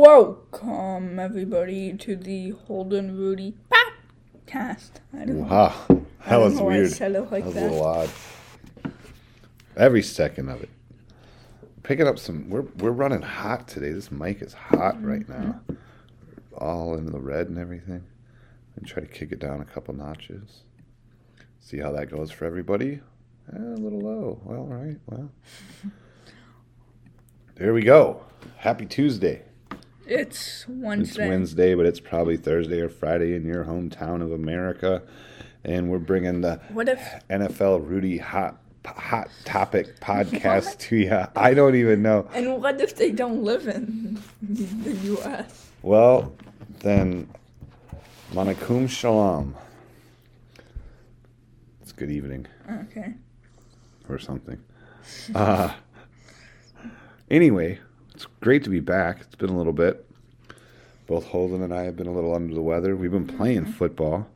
Welcome, everybody, to the Holden Rudy podcast. I don't, Wow, that was weird. like that was that. a little odd. Every second of it. Picking up some. We're we're running hot today. This mic is hot right now. All in the red and everything. And try to kick it down a couple notches. See how that goes for everybody. Eh, a little low. Well, all right. Well. There we go. Happy Tuesday. It's Wednesday. It's Wednesday. But it's probably Thursday or Friday in your hometown of America, and we're bringing the What if NFL Rudy hot hot topic podcast to you. I don't even know. and what if they don't live in the U.S.? Well, then, Manakum Shalom. It's good evening Okay. or something. Uh, anyway, it's great to be back. It's been a little bit. Both Holden and I have been a little under the weather. We've been playing football,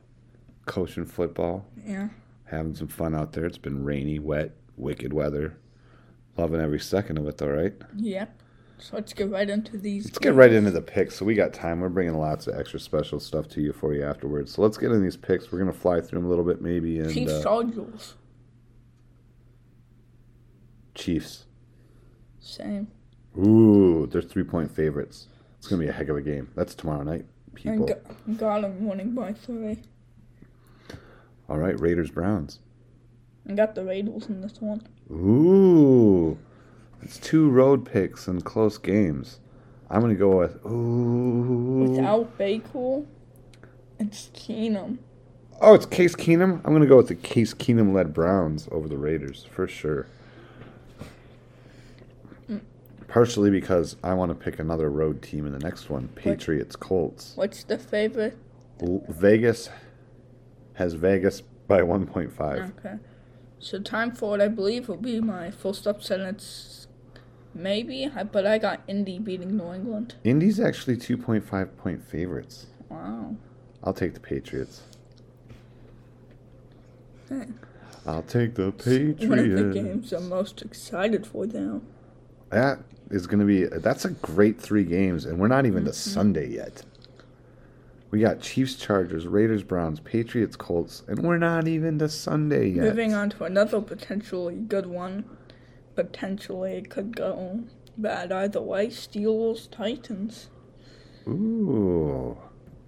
coaching football, Yeah. having some fun out there. It's been rainy, wet, wicked weather. Loving every second of it, though, right? Yep. So let's get right into these. Let's get right into the picks. So we got time. We're bringing lots of extra special stuff to you for you afterwards. So let's get into these picks. We're gonna fly through them a little bit, maybe. And Chiefs uh, Chargers. Chiefs. Same. Ooh, they're three point favorites. It's gonna be a heck of a game. That's tomorrow night, people. got them winning by three. All right, Raiders Browns. I got the Raiders in this one. Ooh, it's two road picks and close games. I'm gonna go with ooh. Without Baker, it's Keenum. Oh, it's Case Keenum. I'm gonna go with the Case Keenum led Browns over the Raiders for sure. Partially because I want to pick another road team in the next one, Patriots Colts. What's the favorite? L- Vegas has Vegas by 1.5. Okay. So time for it, I believe, will be my full stop sentence. Maybe, but I got Indy beating New England. Indy's actually 2.5 point favorites. Wow. I'll take the Patriots. I'll take the Patriots. One of the games I'm most excited for now. That is going to be that's a great three games, and we're not even to Mm-hmm. Sunday yet. We got Chiefs, Chargers, Raiders, Browns, Patriots, Colts, and we're not even to Sunday yet. Moving on to another potentially good one. Potentially it could go bad either way. Steelers, Titans. Ooh,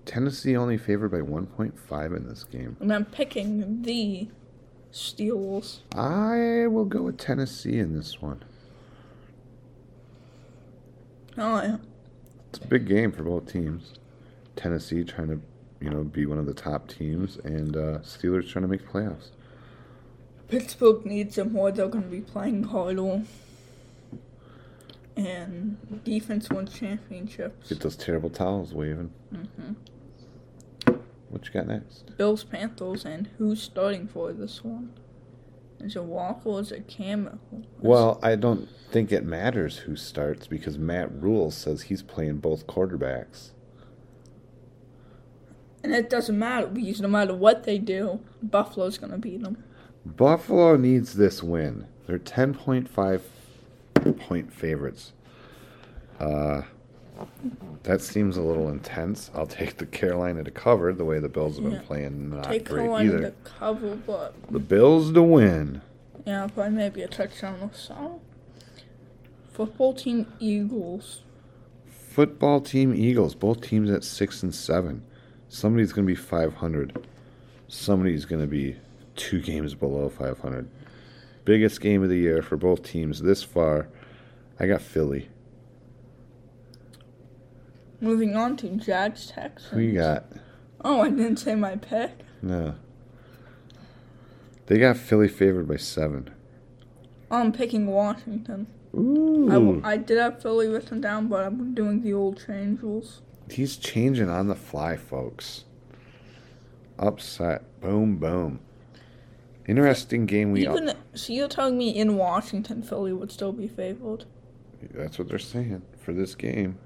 Tennessee only favored by 1.5 in this game. And I'm picking the Steelers. I will go with Tennessee in this one. Oh, yeah. It's a big game for both teams. Tennessee trying to, you know, be one of the top teams, and uh, Steelers trying to make the playoffs. Pittsburgh needs them more. They're going to be playing harder. And defense wins championships. Get those terrible towels waving. What you got next? Bills, Panthers, and who's starting for this one? Is it or is it Cam? Well, I don't think it matters who starts because Matt Rhule says he's playing both quarterbacks. And it doesn't matter because no matter what they do, Buffalo's going to beat them. Buffalo needs this win. They're 10.5 point favorites. Uh, that seems a little intense. I'll take the Carolina to cover the way the Bills have been Yeah. playing. Not Take great Carolina either. to cover, but The Bills to win. yeah, probably maybe a touchdown or so. Football team Eagles. Football team Eagles, both teams at six and seven. Somebody's going to be 500. Somebody's going to be two games below 500. Biggest game of the year for both teams this far. I got Philly. Moving on to Jags Texans. We got? Oh, I didn't say my pick. No. They got Philly favored by seven. Oh, I'm picking Washington. I, Ooh. w- I did have Philly written down, but I'm doing the old change rules. He's changing on the fly, folks. Upset. Boom, boom. Interesting game we Even so, you're telling me in Washington, Philly would still be favored? That's what they're saying for this game.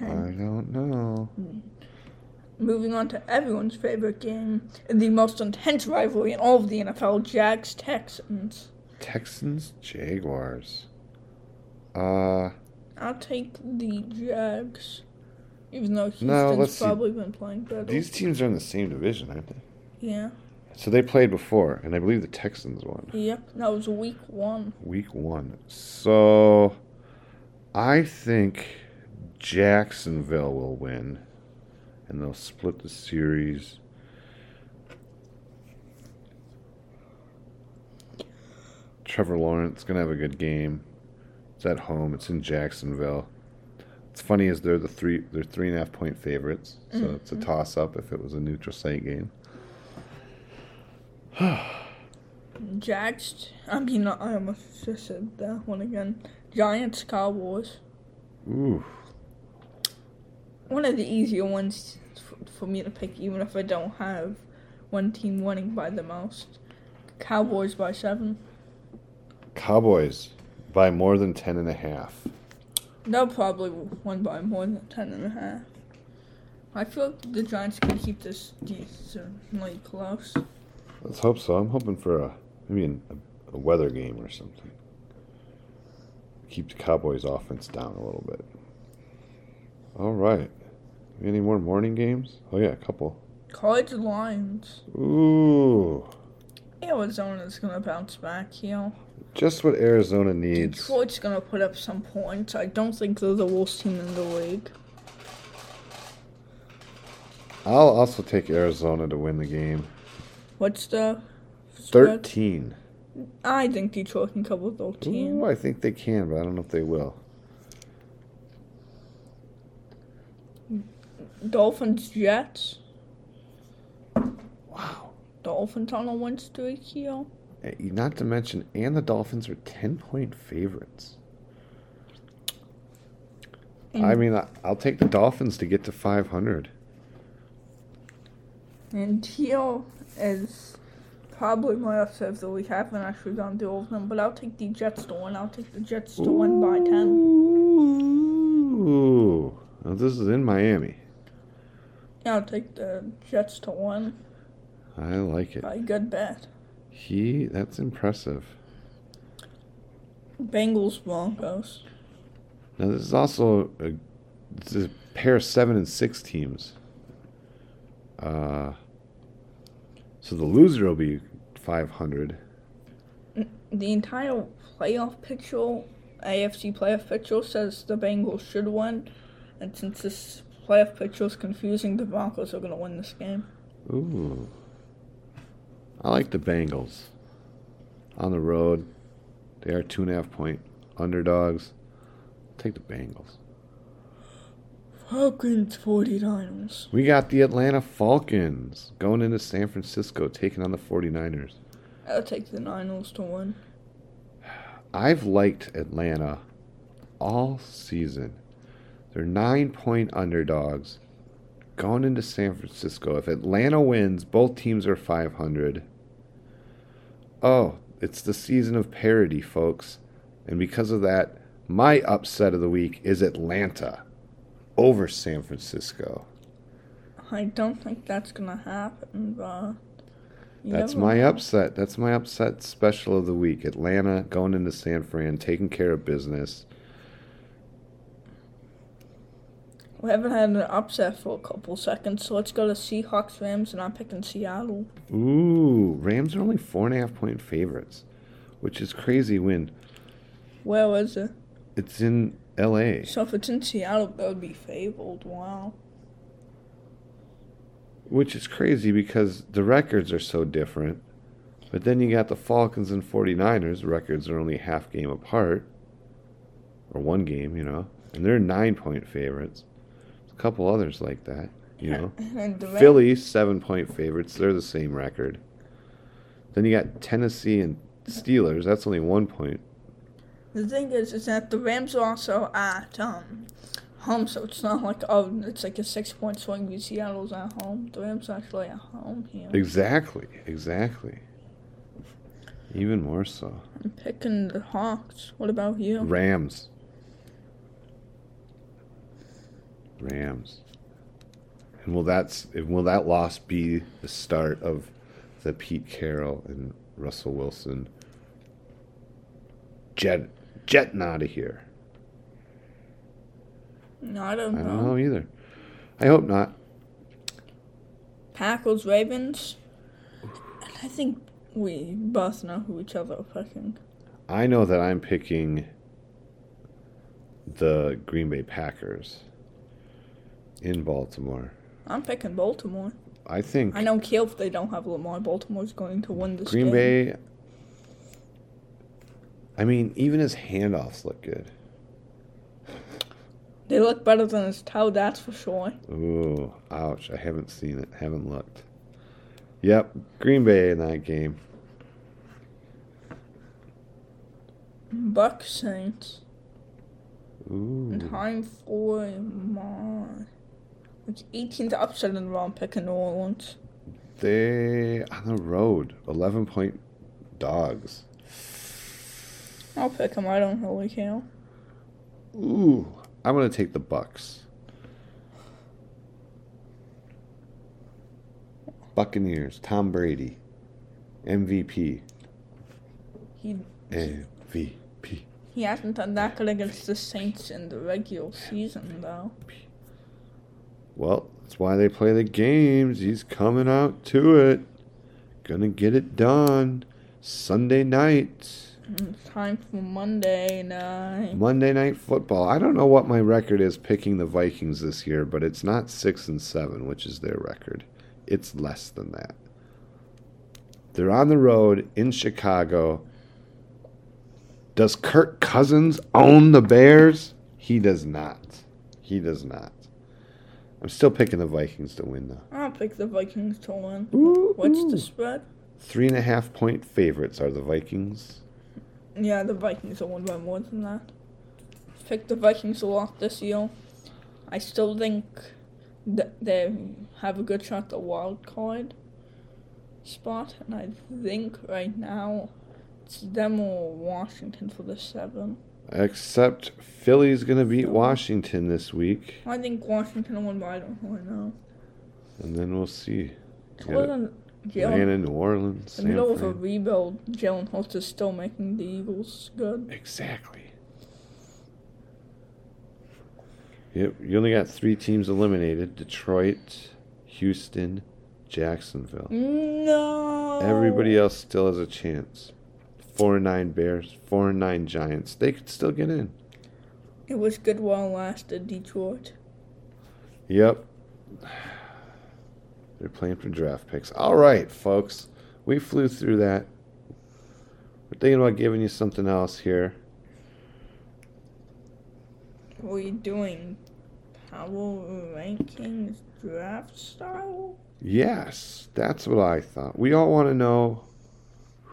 I don't know. Moving on to everyone's favorite game, the most intense rivalry in all of the NFL, Jags Texans. Texans, Jaguars. Uh, I'll take the Jags. Even though Houston's No, let's see. probably been playing better. these teams are in the same division, aren't they? Yeah. So they played before, and I believe the Texans won Yep. That was week one. week one. So I think Jacksonville will win, and they'll split the series. Trevor Lawrence gonna have a good game. It's at home. It's in Jacksonville. It's funny as they're the three they're three and a half point favorites, so mm-hmm. it's a toss up if it was a neutral site game. Jags. I mean, I almost just said that one again. Giants, Cowboys. Ooh, One of the easier ones for, for me to pick, even if I don't have one team winning by the most. Cowboys by seven. Cowboys by more than ten and a half. They'll probably win by more than ten and a half. I feel like the Giants can keep this decently close. Let's hope so. I'm hoping for a maybe an, a, a weather game or something. Keep the Cowboys' offense down a little bit. All right. Any more morning games? Oh yeah, a couple. College Lions. Ooh, Arizona's gonna bounce back here. just what Arizona needs. Detroit's gonna put up some points. I don't think they're the worst team in the league. I'll also take Arizona to win the game. What's the spread? Thirteen. I think Detroit can cover 13. Ooh, I think they can, but I don't know if they will. Dolphins, Jets. Wow. Dolphins on a win streak here. Not to mention, and the Dolphins are ten point favorites. And, I mean, I'll take the Dolphins to get to 500. and here is probably my upset of the week. I haven't actually gone through all of them, but I'll take the Jets to win. I'll take the Jets to win by 10. Ooh. Now, this is in Miami. Yeah, I'll take the Jets to one. I like it. by a good bet. He, that's impressive. Bengals, Broncos. Now, this is also a, this is a pair of seven and six teams. Uh, so the loser will be 500. The entire playoff picture, AFC playoff picture, says the Bengals should win. And since this playoff picture is confusing, the Broncos are going to win this game. Ooh. I like the Bengals. On the road, they are two and a half point underdogs. Take the Bengals. Falcons, 49ers. We got the Atlanta Falcons going into San Francisco, taking on the 49ers. I'll take the Niners to win. I've liked Atlanta all season. They're nine point underdogs going into San Francisco. If Atlanta wins, both teams are 500. Oh, it's the season of parity, folks. And because of that, my upset of the week is Atlanta over San Francisco. I don't think that's going to happen, but. That's my know. upset. That's my upset special of the week. Atlanta going into San Fran, taking care of business. We haven't had an upset for a couple seconds, so let's go to Seahawks, Rams, and I'm picking Seattle. Ooh, Rams are only four and a half point favorites, which is crazy when Where is it? it's in L.A. So if it's in Seattle, that would be fabled. Wow. Which is crazy because the records are so different. But then you got the Falcons and 49ers. Records are only half game apart. Or one game, you know. And they're nine point favorites. A couple others like that, you know. Philly, seven point favorites. They're the same record. Then you got Tennessee and Steelers. That's only one point. The thing is, is that the Rams are also at um home, so it's not like oh, it's like a six point swing. because Seattle's at home. The Rams are actually at home here. Exactly, exactly. Even more so. I'm picking the Hawks. What about you? Rams. Rams. And will that will that loss be the start of the Pete Carroll and Russell Wilson jet jetting out of here? No, I don't I know. don't know either. I hope not. Packers, Ravens. And I think we both know who each other are picking. I know that I'm picking the Green Bay Packers in Baltimore. I'm picking Baltimore. I think I know kill if they don't have Lamar. Baltimore's going to win this game. Green game. Bay. I mean, even his handoffs look good. They look better than his toe, that's for sure. Ooh, ouch. I haven't seen it. Haven't looked. Yep, Green Bay in that game. Buck Saints. Ooh. Time for my. It's 18th upset in the round picking New Orleans. They on the road. 11 point dogs. I'll pick them. I don't really care. Ooh, I'm going to take the Bucks. Buccaneers, Tom Brady. MVP. He MVP. he hasn't done that good against the Saints in the regular season though. Well, that's why they play the games. He's coming out to it. Gonna get it done. Sunday night. It's time for Monday night. Monday night football. I don't know what my record is picking the Vikings this year, but it's not six and seven, which is their record. It's less than that. They're on the road in Chicago. Does Kirk Cousins own the Bears? He does not. He does not. I'm still picking the Vikings to win, though. I'll pick the Vikings to win. Ooh. What's the spread? Three and a half point favorites are the Vikings. Yeah, the Vikings will win by more than that. Pick the Vikings a lot this year. I still think that they have a good shot at the wild card spot, and I think right now it's them or Washington for the seven. Except Philly's going to beat Washington this week, I think Washington will win, but I don't really know. and then we'll see. Yeah. Jalen. Atlanta, New Orleans, In the middle of a Fran. rebuild, Jalen Hurts is still making the Eagles good. Exactly. Yep, you only got three teams eliminated: Detroit, Houston, Jacksonville. No. Everybody else still has a chance. Four and nine Bears, four and nine Giants. They could still get in. It was good while lasted, Detroit. Yep. They're playing for draft picks. All right, folks. We flew through that. We're thinking about giving you something else here. Were you doing power rankings draft style? Yes, that's what I thought. We all want to know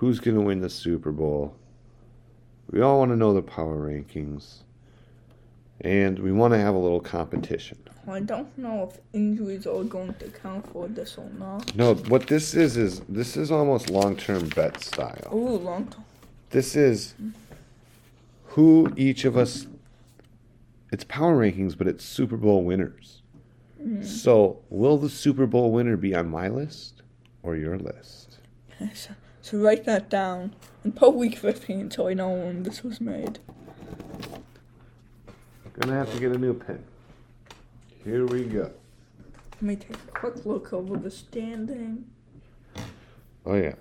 who's going to win the Super Bowl. We all want to know the power rankings. And we want to have a little competition. I don't know if injuries are going to count for this or not. No, what this is is this is almost long-term bet style. Ooh, long time. This is who each of us. It's power rankings, but it's Super Bowl winners. Mm. So, will the Super Bowl winner be on my list or your list? So, so write that down. Until week 15 so I know when this was made. Gonna have to get a new pen. Here we go. Let me take a quick look over the standing. Oh yeah,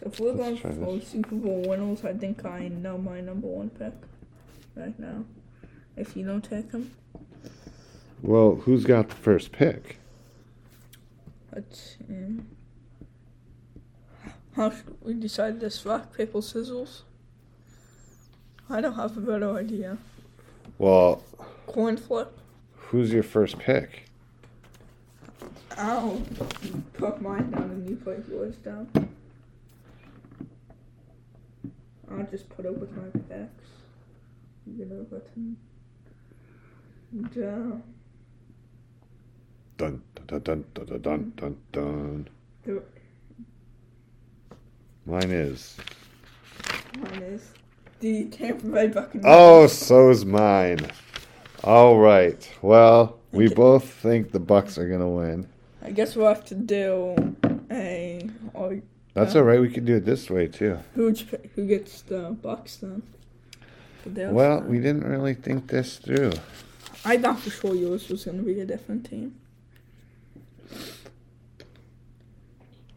So if we're Let's going for this. Super Bowl winners, I think I know my number one pick right now. If you don't take him, Well, who's got the first pick? let's see. How should we decide this? Rock, paper, scissors? I don't have a better idea. Well, Coin flip? who's your first pick? I'll put mine down and you put yours down. I'll just put it with my picks. You know, button down. Dun dun dun dun dun dun dun dun. The- Mine is. Mine is the Tampa Bay Buccaneers. Oh, so's mine. All right. Well, we Okay. both think the Bucks are gonna win. I guess we'll have to do a. Or That's Yeah. all right. We can do it this way too. Pick- who gets the Bucks then? The Well, we didn't really think this through. I thought for sure yours was to be a different team.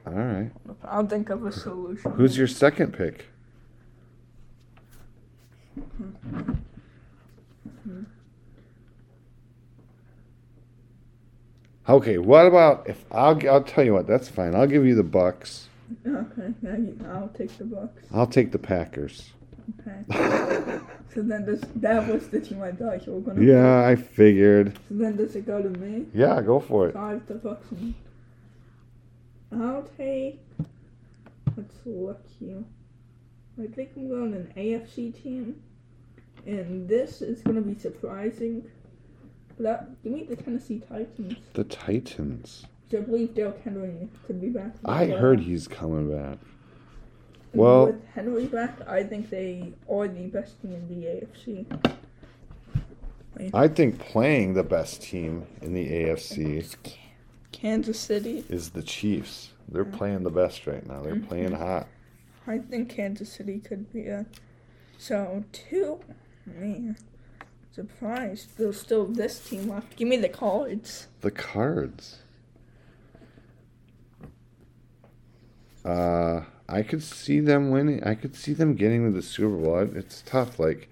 All right. I'll think of a solution. Who's your second pick? Okay, what about if I'll I'll tell you what, that's fine. I'll give you the Bucks. Okay, I'll take the Bucks. I'll take the Packers. Okay. so then does that was the team I thought you were going to. Yeah, I figured. So then does it go to me? Yeah, go for it. Five the Bucks. And- I'll take. Let's look here. I think I'm going an AFC team, and this is going to be surprising. But uh, give me the Tennessee Titans. The Titans. I believe Derrick Henry could be back. I playoffs. heard he's coming back. And well- with Henry back, I think they are the best team in the AFC. I think playing the best team in the AFC Kansas City. is the Chiefs. They're playing the best right now. They're playing hot. I think Kansas City could be a. So two, man, surprised. There's still this team left. Give me the cards. The Cards. Uh, I could see them winning. I could see them getting to the Super Bowl. It's tough. Like,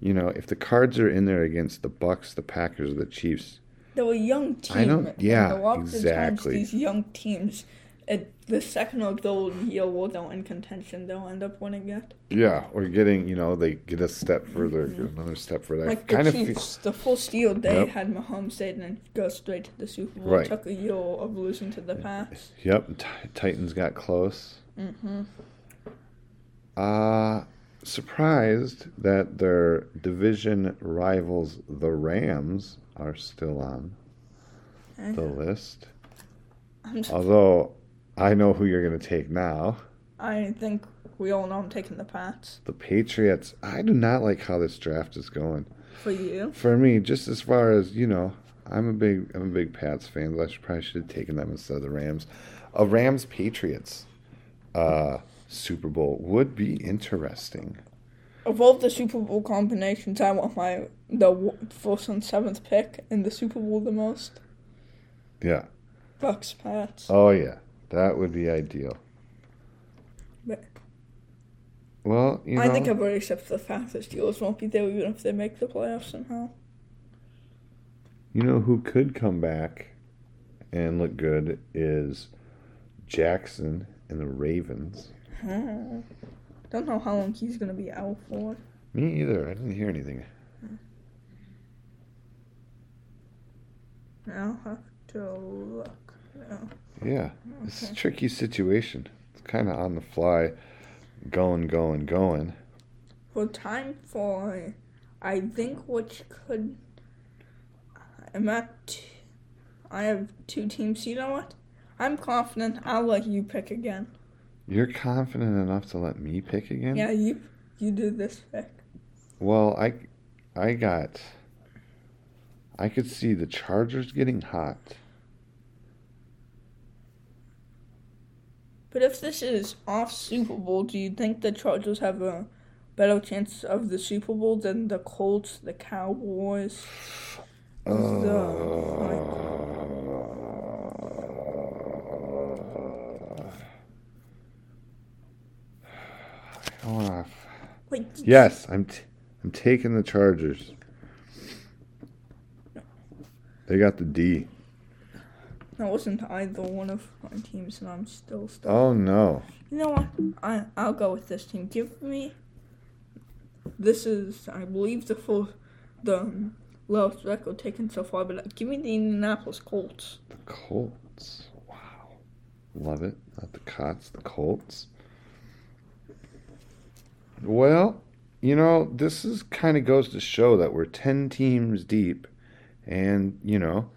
you know, if the Cards are in there against the Bucks, the Packers, the Chiefs. They're a young team. I don't- yeah, a lot of the exactly. These young teams, at the second or third year where they're in contention, they'll end up winning it. Yeah, or getting, you know, they get a step further, get another step further. Like the kind of feel, Chiefs, the first year they Yep. had Mahomes, they didn't go straight to the Super Bowl. Right. It took a year of losing to the Pats. yep, T- Titans got close. Mm-hmm. Uh, surprised that their division rivals, the Rams, are still on the list. Although I know who you're going to take now. I think we all know I'm taking the Pats. The Patriots. I do not like how this draft is going. For you? For me, just as far as, you know, I'm a big I'm a big Pats fan. But I should probably should have taken them instead of the Rams. A Rams Patriots uh Super Bowl would be interesting. Of all the Super Bowl combinations, I want my the first and seventh pick in the Super Bowl the most. Yeah. Bucks Pats. Oh yeah. That would be ideal. But Well, you know, I think I've already accepted the fact that Steelers won't be there even if they make the playoffs somehow. you know who could come back and look good is Jackson and the Ravens. Hmm. Don't know how long he's gonna be out for. Me either. I didn't hear anything. I'll have to look. Yeah. Yeah, it's a tricky situation. It's kind of on the fly, going, going, going. Well, time for, I think which could. I'm at. t- I have two teams. You know what? I'm confident. I'll let you pick again. You're confident enough to let me pick again? Yeah, you you do this pick. Well, I, I got. I could see the Chargers getting hot. But if this is off Super Bowl, do you think the Chargers have a better chance of the Super Bowl than the Colts, the Cowboys? Uh, I don't wanna- Wait, Yes, I'm. T- I'm taking the Chargers. They got the D. that wasn't either one of my teams, and I'm still stuck. Oh no. You know what? I I'll go with this team. Give me. This is, I believe, the full, the lowest record taken so far. But uh, give me the Indianapolis Colts. The Colts. Wow. Love it. Not the Cots, the Colts. Well, you know, this is kind of goes to show that we're 10 teams deep and, you know,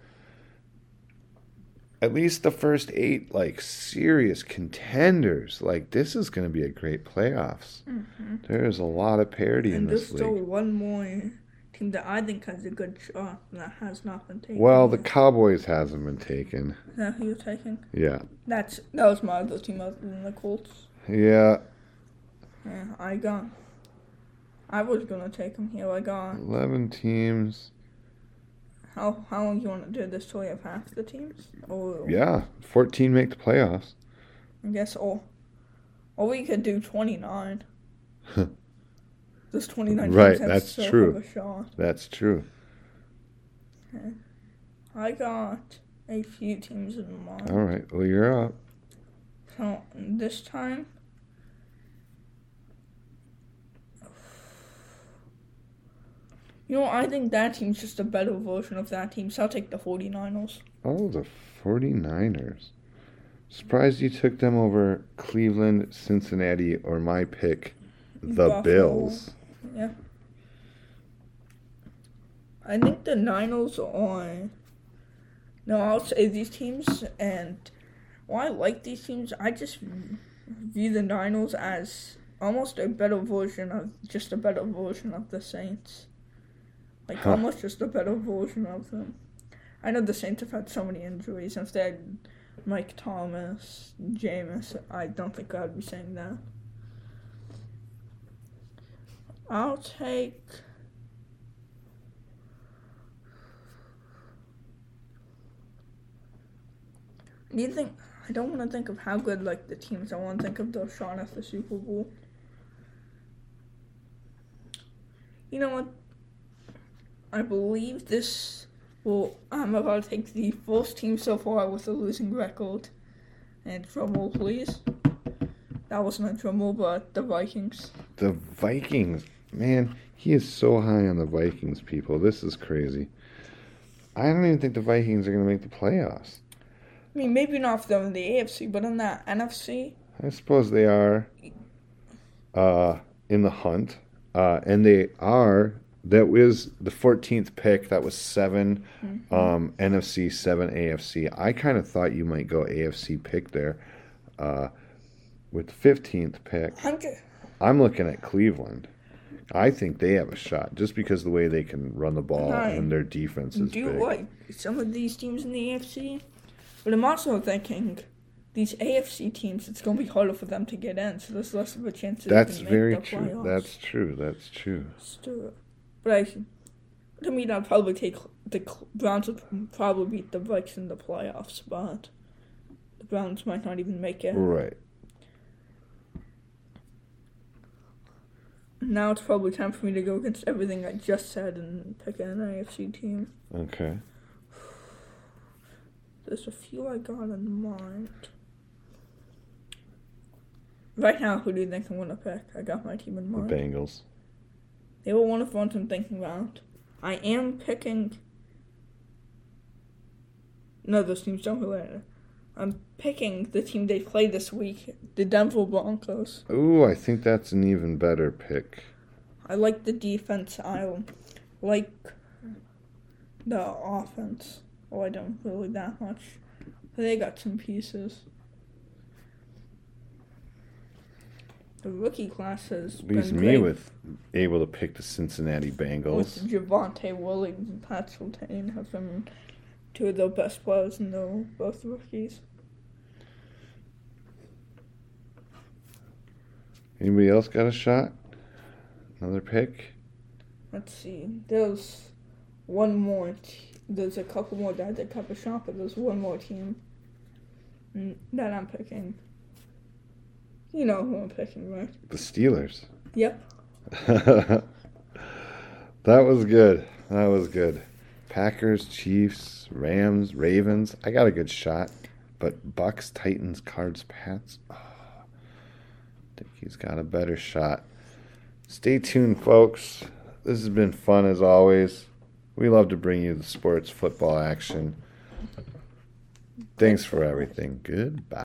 at least the first 8 like serious contenders. Like this is going to be a great playoffs. Mm-hmm. There's a lot of parity in and there's this still one more team that I think has a good shot that has not been taken. Well, the. Cowboys hasn't been taken. Is that who you're taking? Yeah. That's that was my other team other than the Colts. Yeah. Yeah, I got. I was gonna take them. here. I got. 11 teams. How how long do you want to do this till we have half the teams? Or Yeah. 14 make the playoffs. I guess or or we could do twenty nine. This twenty nine Right, that's true. Have a shot. That's true. Okay. I got a few teams in mind. All right. Well, you're up. So this time, you know, I think that team's just a better version of that team, so I'll take the 49ers. Oh, the 49ers. Surprised you took them over Cleveland, Cincinnati, or my pick, the Buffalo. Bills. Yeah. I think the Niners are. No, I'll say these teams, and why I like these teams, I just view the Niners as almost a better version of just a better version of the Saints. Like Huh. almost just a better version of them. I know the Saints have had so many injuries. If they had Mike Thomas, Jameis, I don't think I'd be saying that. I'll take. Do you think? I don't want to think of how good like the teams. I want to think of the shot at the Super Bowl. You know what? I believe this will. I'm about to take the first team so far with a losing record. And drum roll, please. That wasn't a drum roll, but the Vikings. The Vikings. Man, he is so high on the Vikings, people. This is crazy. I don't even think the Vikings are going to make the playoffs. I mean, maybe not for them in the AFC, but in the NFC, I suppose they are uh, in the hunt. Uh, and they are. That was the 14th pick. That was 7 um, NFC, 7 AFC. I kind of thought you might go AFC pick there. Uh, with the 15th pick. I'm looking at Cleveland. I think they have a shot just because of the way they can run the ball Right. and their defense is Do you big. like some of these teams in the AFC? But I'm also thinking these AFC teams, it's going to be harder for them to get in, so there's less of a chance that That's very the true. playoffs. That's true. That's true. But I, I mean, I'd probably take the Browns would probably beat the Vikes in the playoffs, but the Browns might not even make it. Right. Now it's probably time for me to go against everything I just said and pick an AFC team. Okay. There's a few I got in mind. Right now, who do you think I'm gonna pick? I got my team in mind. The. Bengals. They were one of the ones I'm thinking about. I am picking. No, those teams don't relate. I'm picking the team they play this week, the Denver Broncos. Ooh, I think that's an even better pick. I like the defense. I like the offense. Oh, I don't really that much. But they got some pieces. The rookie class has Leaves been me great with able to pick the Cincinnati Bengals. with. Javonte Williams and Pat Surtain have been two of the best players in the both rookies. Anybody else got a shot? Another pick? Let's see. There's one more. T- there's a couple more that did have a shot, but there's one more team mm, that I'm picking. You know who I'm picking, right? The Steelers. Yep. that was good. That was good. Packers, Chiefs, Rams, Ravens. I got a good shot. But Bucks, Titans, Cards, Pats. Oh, I think he's got a better shot. Stay tuned, folks. This has been fun as always. We love to bring you the sports football action. Thanks for everything. Goodbye.